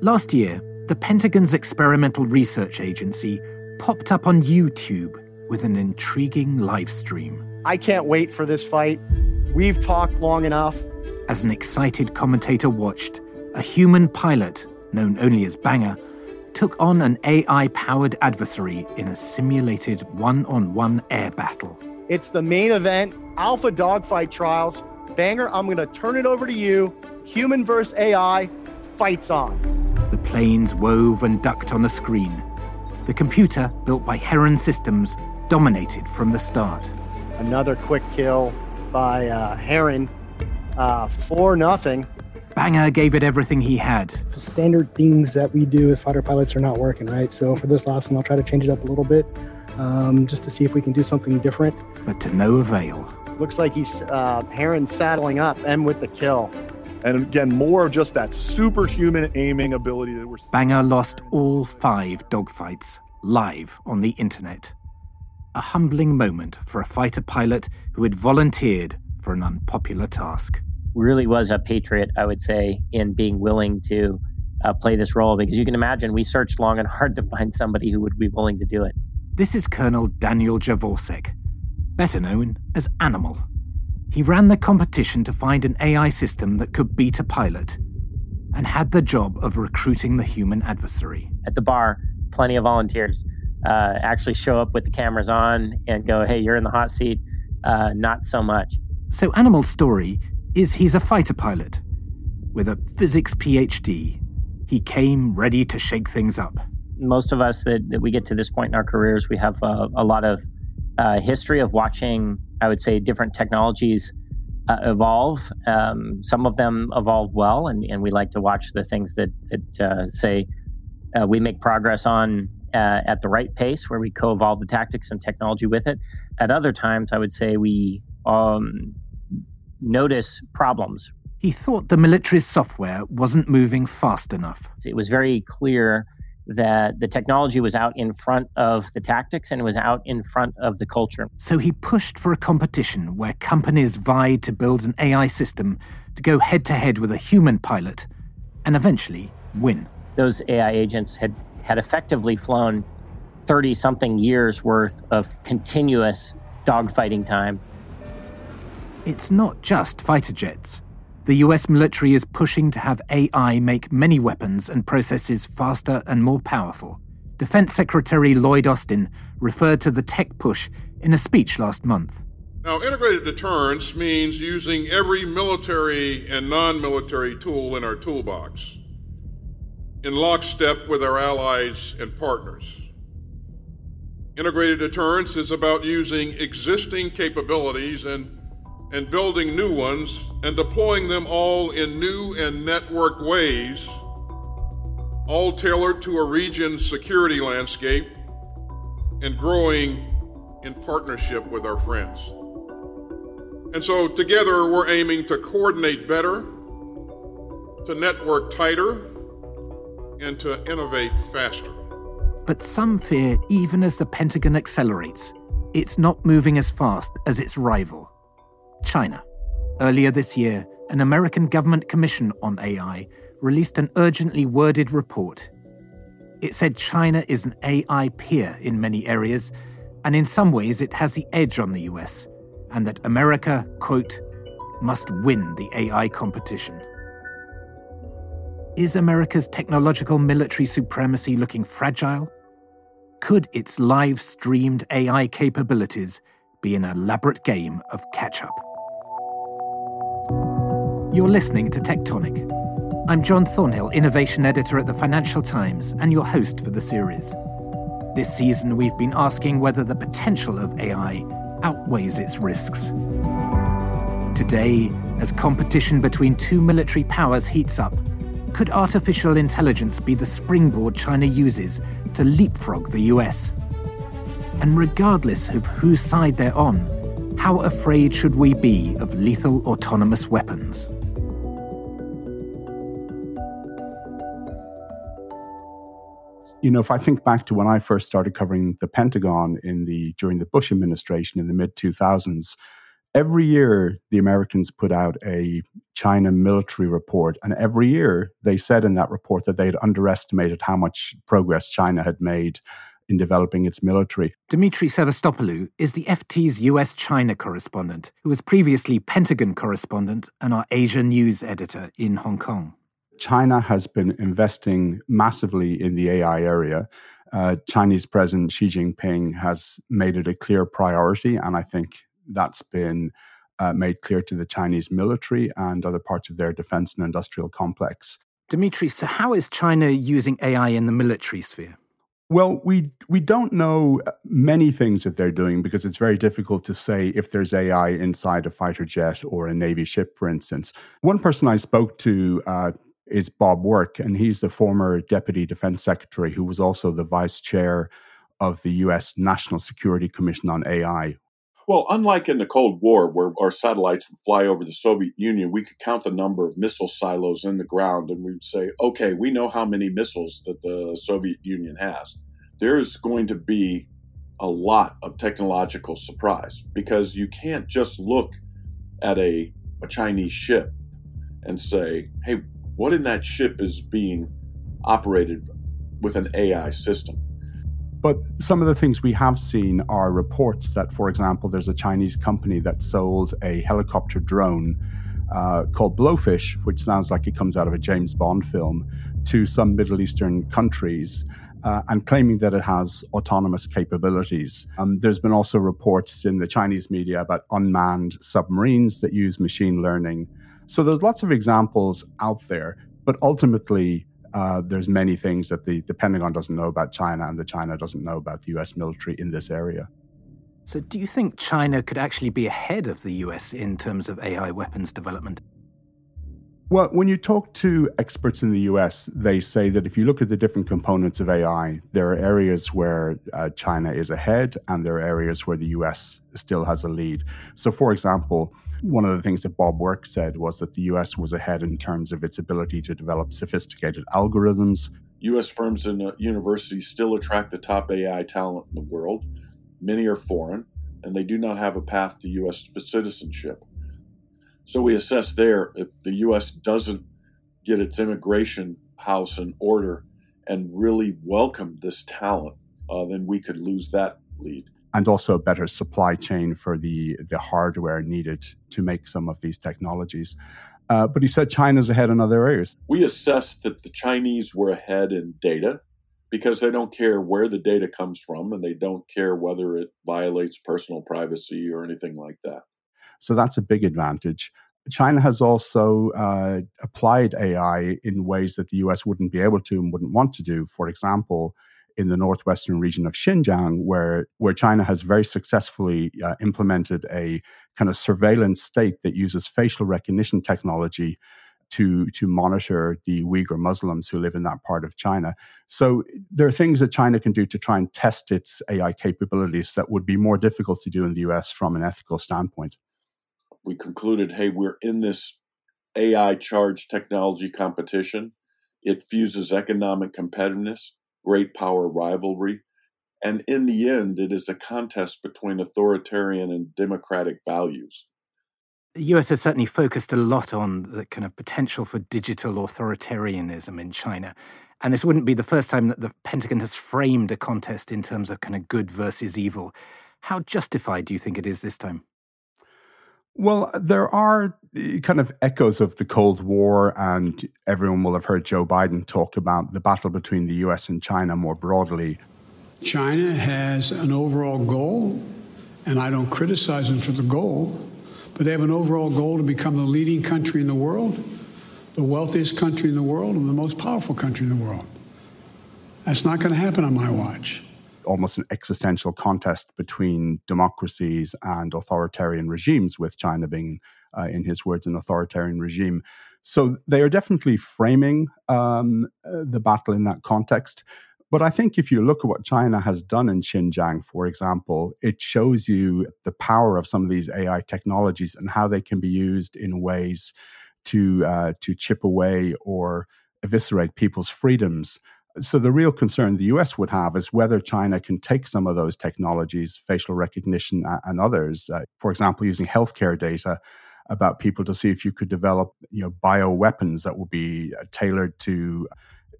Last year, the Pentagon's Experimental Research Agency popped up on YouTube with an intriguing live stream. I can't wait for this fight. We've talked long enough. As an excited commentator watched, a human pilot, known only as Banger, took on an AI powered adversary in a simulated one on one air battle. It's the main event, Alpha Dogfight Trials. Banger, I'm going to turn it over to you. Human versus AI, fights on. The planes wove and ducked on the screen. The computer, built by Heron Systems, dominated from the start. Another quick kill by uh, Heron, uh, four nothing. Banger gave it everything he had. Standard things that we do as fighter pilots are not working, right? So for this last one, I'll try to change it up a little bit, um, just to see if we can do something different. But to no avail. Looks like he's uh, Heron saddling up and with the kill. And again, more of just that superhuman aiming ability that we're. Banger lost all five dogfights live on the internet. A humbling moment for a fighter pilot who had volunteered for an unpopular task. Really was a patriot, I would say, in being willing to uh, play this role because you can imagine we searched long and hard to find somebody who would be willing to do it. This is Colonel Daniel Javorsek, better known as Animal. He ran the competition to find an AI system that could beat a pilot and had the job of recruiting the human adversary. At the bar, plenty of volunteers uh, actually show up with the cameras on and go, hey, you're in the hot seat. Uh, not so much. So, Animal's story is he's a fighter pilot with a physics PhD. He came ready to shake things up. Most of us that, that we get to this point in our careers, we have uh, a lot of uh, history of watching I would say different technologies uh, evolve. Um, some of them evolve well, and, and we like to watch the things that, that uh, say uh, we make progress on uh, at the right pace, where we co evolve the tactics and technology with it. At other times, I would say we um, notice problems. He thought the military's software wasn't moving fast enough. It was very clear that the technology was out in front of the tactics and it was out in front of the culture. So he pushed for a competition where companies vied to build an AI system to go head to head with a human pilot and eventually win. Those AI agents had, had effectively flown 30 something years worth of continuous dogfighting time. It's not just fighter jets. The US military is pushing to have AI make many weapons and processes faster and more powerful. Defense Secretary Lloyd Austin referred to the tech push in a speech last month. Now, integrated deterrence means using every military and non military tool in our toolbox in lockstep with our allies and partners. Integrated deterrence is about using existing capabilities and and building new ones and deploying them all in new and networked ways, all tailored to a region's security landscape and growing in partnership with our friends. And so together we're aiming to coordinate better, to network tighter, and to innovate faster. But some fear even as the Pentagon accelerates, it's not moving as fast as its rival. China. Earlier this year, an American government commission on AI released an urgently worded report. It said China is an AI peer in many areas, and in some ways it has the edge on the US, and that America, quote, must win the AI competition. Is America's technological military supremacy looking fragile? Could its live streamed AI capabilities be an elaborate game of catch up? You're listening to Tech Tonic. I'm John Thornhill, Innovation Editor at the Financial Times, and your host for the series. This season, we've been asking whether the potential of AI outweighs its risks. Today, as competition between two military powers heats up, could artificial intelligence be the springboard China uses to leapfrog the US? And regardless of whose side they're on, how afraid should we be of lethal autonomous weapons? You know, if I think back to when I first started covering the Pentagon in the during the Bush administration in the mid 2000s, Every year, the Americans put out a China military report, and every year they said in that report that they had underestimated how much progress China had made in developing its military. Demetri Sevastopulo is the FT's US China correspondent, who was previously Pentagon correspondent and our Asia news editor in Hong Kong. China has been investing massively in the AI area. Uh, Chinese President Xi Jinping has made it a clear priority, and I think that's been uh, made clear to the Chinese military and other parts of their defense and industrial complex. Dimitri, so how is China using AI in the military sphere? Well, we we don't know many things that they're doing because it's very difficult to say if there's AI inside a fighter jet or a navy ship, for instance. One person I spoke to uh, is Bob Work, and he's the former deputy defense secretary who was also the vice chair of the U.S. National Security Commission on AI. Well, unlike in the Cold War, where our satellites would fly over the Soviet Union, we could count the number of missile silos in the ground and we'd say, okay, we know how many missiles that the Soviet Union has. There's going to be a lot of technological surprise because you can't just look at a, a Chinese ship and say, hey, what in that ship is being operated with an AI system? But some of the things we have seen are reports that, for example, there's a Chinese company that sold a helicopter drone uh, called Blowfish, which sounds like it comes out of a James Bond film, to some Middle Eastern countries. Uh, and claiming that it has autonomous capabilities. Um, there's been also reports in the Chinese media about unmanned submarines that use machine learning. So there's lots of examples out there, but ultimately, uh, there's many things that the, the Pentagon doesn't know about China and the China doesn't know about the US military in this area. So, do you think China could actually be ahead of the US in terms of AI weapons development? Well, when you talk to experts in the US, they say that if you look at the different components of AI, there are areas where uh, China is ahead and there are areas where the US still has a lead. So, for example, one of the things that Bob Work said was that the US was ahead in terms of its ability to develop sophisticated algorithms. US firms and uh, universities still attract the top AI talent in the world. Many are foreign, and they do not have a path to US citizenship. So we assess there if the U.S. doesn't get its immigration house in order and really welcome this talent, uh, then we could lose that lead. And also a better supply chain for the, the hardware needed to make some of these technologies. Uh, but he said China's ahead in other areas. We assessed that the Chinese were ahead in data because they don't care where the data comes from and they don't care whether it violates personal privacy or anything like that. So that's a big advantage. China has also uh, applied AI in ways that the US wouldn't be able to and wouldn't want to do. For example, in the northwestern region of Xinjiang, where, where China has very successfully uh, implemented a kind of surveillance state that uses facial recognition technology to to monitor the Uyghur Muslims who live in that part of China. So there are things that China can do to try and test its AI capabilities that would be more difficult to do in the US from an ethical standpoint we concluded, hey, we're in this AI charged technology competition. It fuses economic competitiveness, great power rivalry, and in the end, it is a contest between authoritarian and democratic values. The US has certainly focused a lot on the kind of potential for digital authoritarianism in China. And this wouldn't be the first time that the Pentagon has framed a contest in terms of kind of good versus evil. How justified do you think it is this time? Well, there are eh, kind of echoes of the Cold War, and everyone will have heard Joe Biden talk about the battle between the US and China more broadly. China has an overall goal, and I don't criticize them for the goal, but they have an overall goal to become the leading country in the world, the wealthiest country in the world, and the most powerful country in the world. That's not going to happen on my watch almost an existential contest between democracies and authoritarian regimes, with China being, uh, in his words, an authoritarian regime. So they are definitely framing um, uh, the battle in that context. But I think if you look at what China has done in Xinjiang, for example, it shows you the power of some of these AI technologies and how they can be used in ways to uh, to chip away or eviscerate people's freedoms So, the real concern the US would have is whether China can take some of those technologies, facial recognition and others, uh, for example, using healthcare data about people to see if you could develop you know, bioweapons that will be uh, tailored to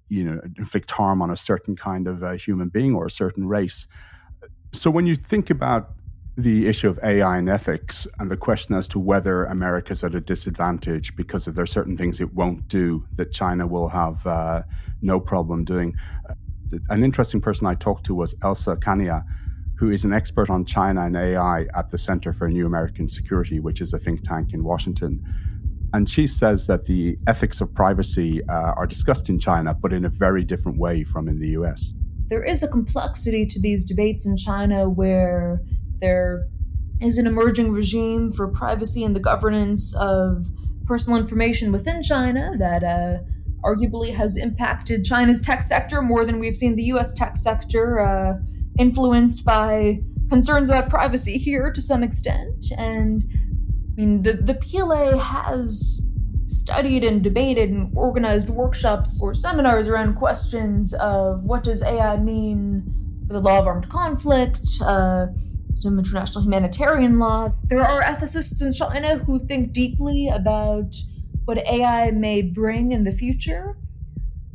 you know, inflict harm on a certain kind of uh, human being or a certain race. So, when you think about the issue of AI and ethics and the question as to whether America's at a disadvantage because there are certain things it won't do that China will have uh, no problem doing. An interesting person I talked to was Elsa Kania, who is an expert on China and AI at the Center for New American Security, which is a think tank in Washington. And she says that the ethics of privacy uh, are discussed in China, but in a very different way from in the US. There is a complexity to these debates in China where there is an emerging regime for privacy and the governance of personal information within China that uh, arguably has impacted China's tech sector more than we've seen the US tech sector, uh, influenced by concerns about privacy here to some extent. And I mean, the, the PLA has studied and debated and organized workshops or seminars around questions of what does AI mean for the law of armed conflict, uh, some international humanitarian law. There are ethicists in China who think deeply about what AI may bring in the future.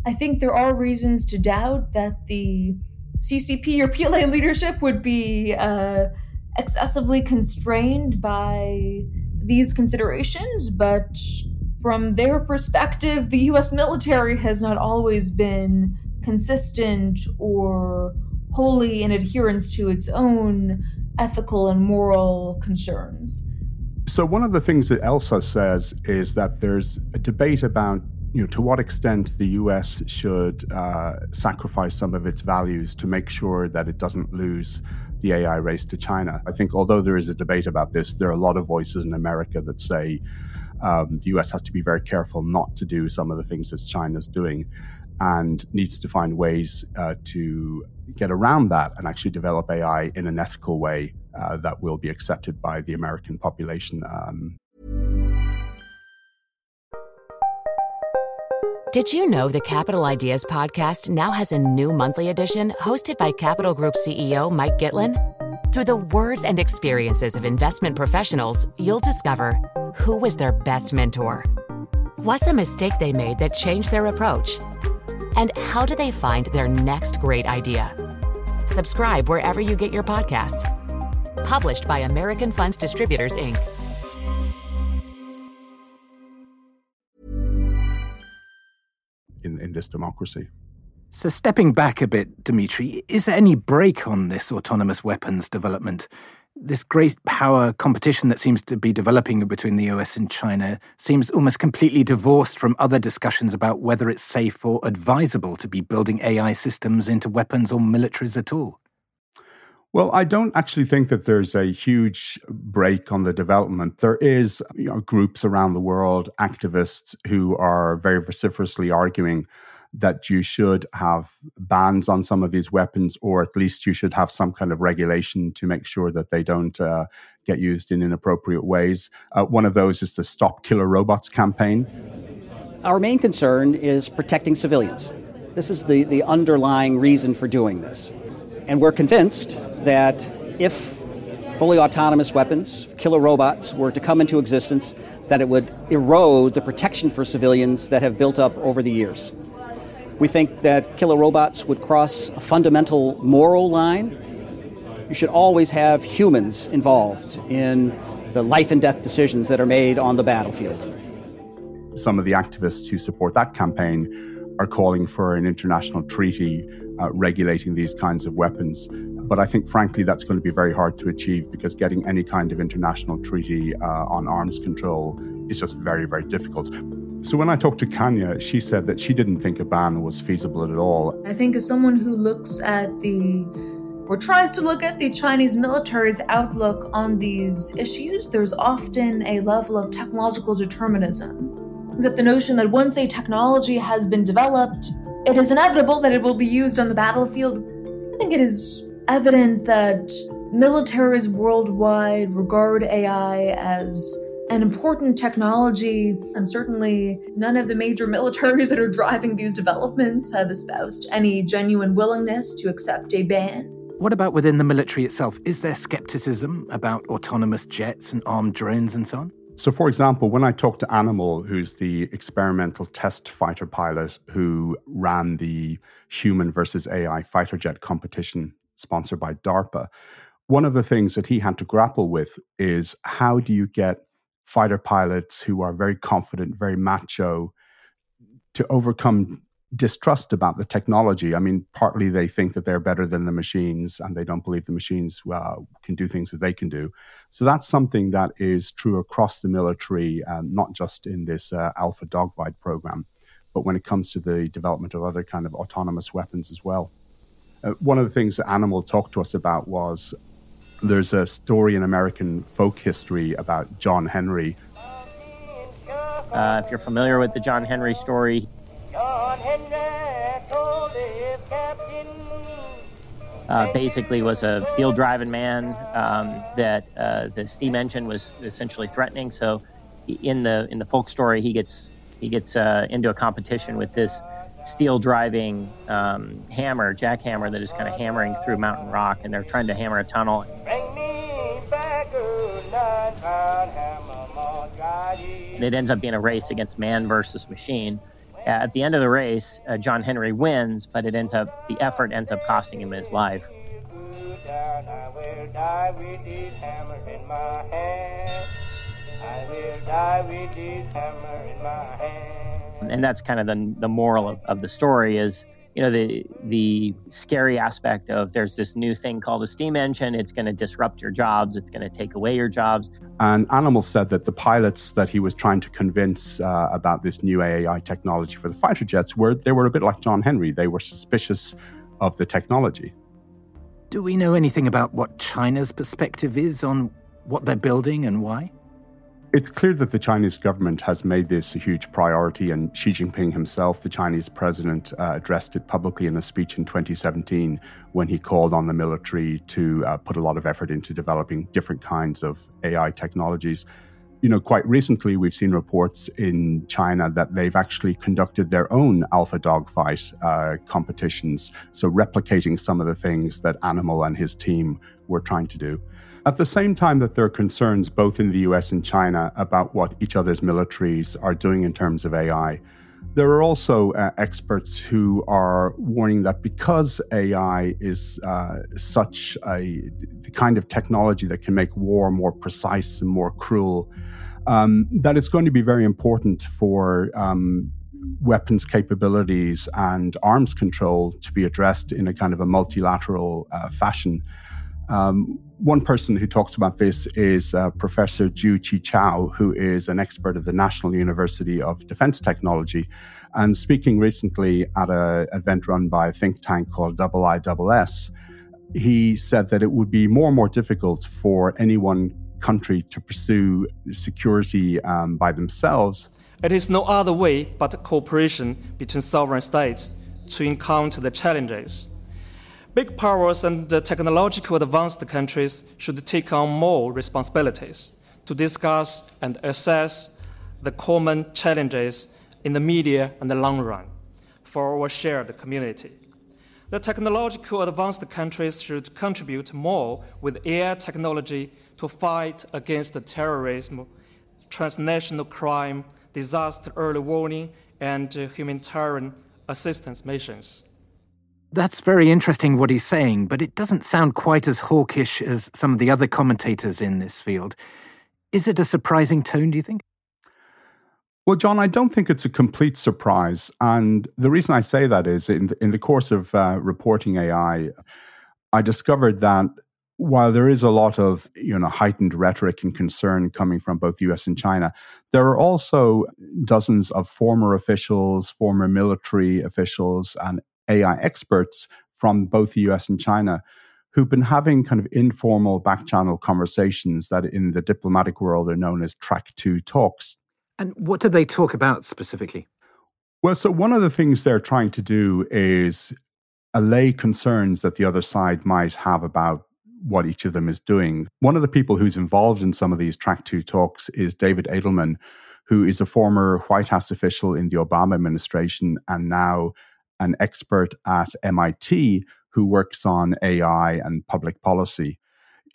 I think there are reasons to doubt that the CCP or PLA leadership would be uh, excessively constrained by these considerations, but from their perspective, the US military has not always been consistent or wholly in adherence to its own ethical and moral concerns. So, one of the things that Elsa says is that there's a debate about you know, to what extent the US should uh, sacrifice some of its values to make sure that it doesn't lose the AI race to China. I think, although there is a debate about this, there are a lot of voices in America that say um, the US has to be very careful not to do some of the things that China's doing and needs to find ways uh, to get around that and actually develop AI in an ethical way uh, that will be accepted by the American population. Um. Did you know the Capital Ideas podcast now has a new monthly edition hosted by Capital Group CEO Mike Gitlin? Through the words and experiences of investment professionals, you'll discover who was their best mentor, what's a mistake they made that changed their approach and how do they find their next great idea? Subscribe wherever you get your podcasts. Published by American Funds Distributors, Inc. In, in this democracy. So, stepping back a bit, Demetri, is there any brake on this autonomous weapons development? This great power competition that seems to be developing between the US and China seems almost completely divorced from other discussions about whether it's safe or advisable to be building AI systems into weapons or militaries at all. Well, I don't actually think that there's a huge brake on the development. There is you know, groups around the world, activists who are very vociferously arguing that you should have bans on some of these weapons, or at least you should have some kind of regulation to make sure that they don't uh, get used in inappropriate ways. Uh, one of those is the Stop Killer Robots campaign. Our main concern is protecting civilians. This is the, the underlying reason for doing this. And we're convinced that if fully autonomous weapons, killer robots, were to come into existence, that it would erode the protection for civilians that have built up over the years. We think that killer robots would cross a fundamental moral line. You should always have humans involved in the life and death decisions that are made on the battlefield. Some of the activists who support that campaign are calling for an international treaty uh, regulating these kinds of weapons. But I think, frankly, that's going to be very hard to achieve because getting any kind of international treaty uh, on arms control is just very, very difficult. So when I talked to Kania, she said that she didn't think a ban was feasible at all. I think as someone who looks at the or tries to look at the Chinese military's outlook on these issues, there's often a level of technological determinism. That the notion that once a technology has been developed, it is inevitable that it will be used on the battlefield. I think it is evident that militaries worldwide regard AI as an important technology, and certainly none of the major militaries that are driving these developments have espoused any genuine willingness to accept a ban. What about within the military itself? Is there skepticism about autonomous jets and armed drones and so on? So, for example, when I talked to Animal, who's the experimental test fighter pilot who ran the human versus AI fighter jet competition sponsored by DARPA, one of the things that he had to grapple with is how do you get fighter pilots who are very confident, very macho, to overcome distrust about the technology. I mean, partly they think that they're better than the machines and they don't believe the machines uh, can do things that they can do. So that's something that is true across the military, um, not just in this uh, Alpha Dogfight program, but when it comes to the development of other kind of autonomous weapons as well. Uh, one of the things that Animal talked to us about was there's a story in American folk history about John Henry. Uh, if you're familiar with the John Henry story, john uh, basically was a steel driving man um, that uh, the steam engine was essentially threatening. So in the in the folk story, he gets he gets uh, into a competition with this steel driving um, hammer, jackhammer, that is kind of hammering through mountain rock, and they're trying to hammer a tunnel. It ends up being a race against man versus machine. At the end of the race, uh, John Henry wins, but it ends up the effort ends up costing him his life. I will die with this hammer in my hand. And that's kind of the, the moral of, of the story is, you know, the the scary aspect of there's this new thing called a steam engine. It's going to disrupt your jobs. It's going to take away your jobs. And Animal said that the pilots that he was trying to convince uh, about this new AI technology for the fighter jets were they were a bit like John Henry. They were suspicious of the technology. Do we know anything about what China's perspective is on what they're building and why? It's clear that the Chinese government has made this a huge priority, and Xi Jinping himself, the Chinese president, uh, addressed it publicly in a speech in 2017 when he called on the military to uh, put a lot of effort into developing different kinds of AI technologies. You know, quite recently, we've seen reports in China that they've actually conducted their own alpha dogfight uh, competitions, so replicating some of the things that Animal and his team were trying to do. At the same time that there are concerns both in the US and China about what each other's militaries are doing in terms of AI, there are also uh, experts who are warning that because AI is uh, such a the kind of technology that can make war more precise and more cruel, um, that it's going to be very important for um, weapons capabilities and arms control to be addressed in a kind of a multilateral uh, fashion. Um, one person who talks about this is uh, Professor Zhu Qichao, who is an expert at the National University of Defense Technology. And speaking recently at an event run by a think tank called IISS, he said that it would be more and more difficult for any one country to pursue security um, by themselves. It is no other way but cooperation between sovereign states to encounter the challenges Big powers and technological advanced countries should take on more responsibilities to discuss and assess the common challenges in the media and the long run for our shared community. The technological advanced countries should contribute more with AI technology to fight against terrorism, transnational crime, disaster early warning, and humanitarian assistance missions. That's very interesting what he's saying, but it doesn't sound quite as hawkish as some of the other commentators in this field. Is it a surprising tone, do you think? Well, John, I don't think it's a complete surprise. And the reason I say that is in the, in the course of uh, reporting AI, I discovered that while there is a lot of you know heightened rhetoric and concern coming from both the US and China, there are also dozens of former officials, former military officials, and AI experts from both the US and China who've been having kind of informal back channel conversations that in the diplomatic world are known as track two talks. And what do they talk about specifically? Well, so one of the things they're trying to do is allay concerns that the other side might have about what each of them is doing. One of the people who's involved in some of these track two talks is David Edelman, who is a former White House official in the Obama administration and now an expert at MIT who works on AI and public policy.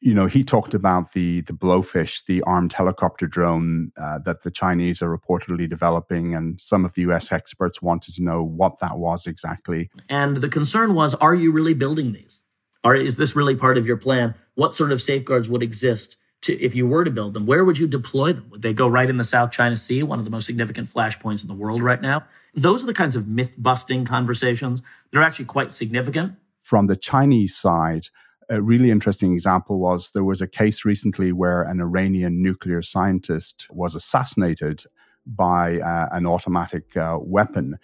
You know, he talked about the the blowfish, the armed helicopter drone uh, that the Chinese are reportedly developing, and some of the U.S. experts wanted to know what that was exactly. And the concern was, are you really building these? Or is this really part of your plan? What sort of safeguards would exist to if you were to build them? Where would you deploy them? Would they go right in the South China Sea, one of the most significant flashpoints in the world right now? Those are the kinds of myth busting conversations that are actually quite significant from the Chinese side, a really interesting example was there was a case recently where an Iranian nuclear scientist was assassinated by uh, an automatic uh, weapon.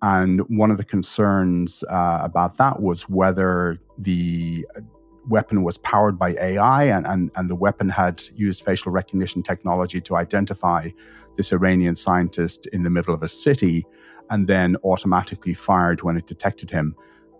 And one of the concerns uh, about that was whether the weapon was powered by AI and, and, and the weapon had used facial recognition technology to identify this Iranian scientist in the middle of a city and then automatically fired when it detected him.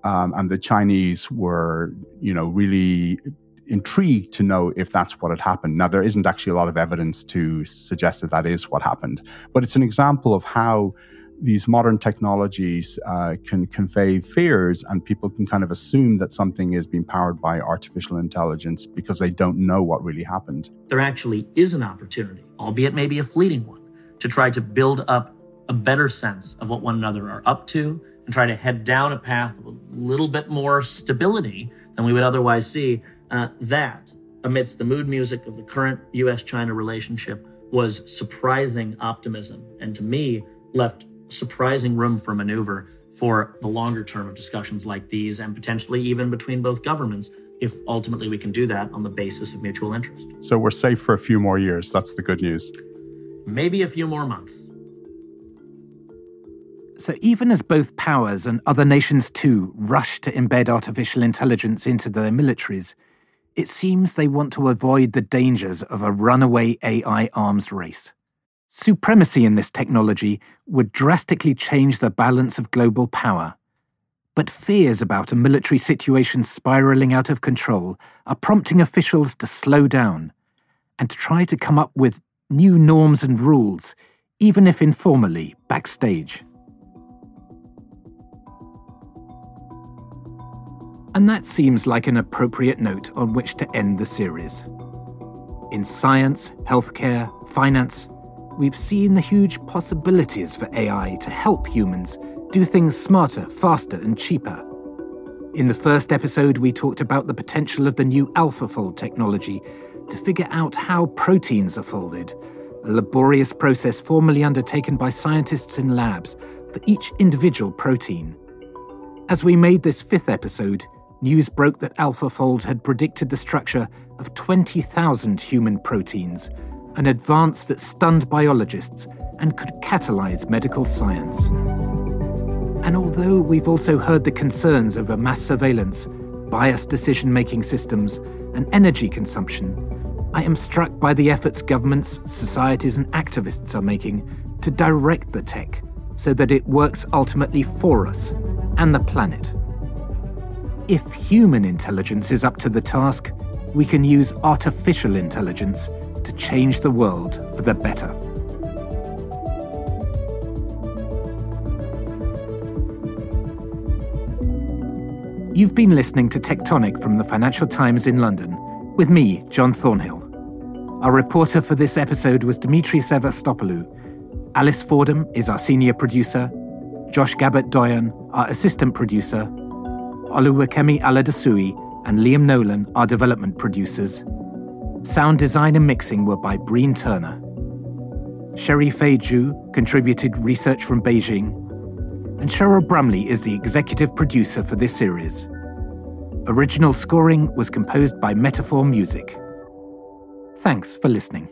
Um, and the Chinese were, you know, really intrigued to know if that's what had happened. Now, there isn't actually a lot of evidence to suggest that that is what happened, but it's an example of how these modern technologies uh, can convey fears, and people can kind of assume that something is being powered by artificial intelligence because they don't know what really happened. There actually is an opportunity, albeit maybe a fleeting one, to try to build up a better sense of what one another are up to and try to head down a path of a little bit more stability than we would otherwise see, uh, that, amidst the mood music of the current US China relationship, was surprising optimism. And to me, left surprising room for maneuver for the longer term of discussions like these and potentially even between both governments if ultimately we can do that on the basis of mutual interest. So we're safe for a few more years. That's the good news. Maybe a few more months. So, even as both powers and other nations too rush to embed artificial intelligence into their militaries, it seems they want to avoid the dangers of a runaway AI arms race. Supremacy in this technology would drastically change the balance of global power. But fears about a military situation spiraling out of control are prompting officials to slow down and try to come up with new norms and rules, even if informally, backstage. And that seems like an appropriate note on which to end the series. In science, healthcare, finance, we've seen the huge possibilities for AI to help humans do things smarter, faster, and cheaper. In the first episode, we talked about the potential of the new AlphaFold technology to figure out how proteins are folded, a laborious process formerly undertaken by scientists in labs for each individual protein. As we made this fifth episode, news broke that AlphaFold had predicted the structure of 20,000 human proteins, an advance that stunned biologists and could catalyze medical science. And although we've also heard the concerns over mass surveillance, biased decision making systems, and energy consumption, I am struck by the efforts governments, societies, and activists are making to direct the tech so that it works ultimately for us and the planet. If human intelligence is up to the task, we can use artificial intelligence to change the world for the better. You've been listening to Tech Tonic from the Financial Times in London, with me, John Thornhill. Our reporter for this episode was Demetri Sevastopulo. Alice Fordham is our senior producer. Josh Gabert-Doyon, our assistant producer, Oluwakemi Aladesuyi, and Liam Nolan are development producers. Sound design and mixing were by Breen Turner. Sherry Fei contributed research from Beijing, and Cheryl Brumley is the executive producer for this series. Original scoring was composed by Metaphor Music. Thanks for listening.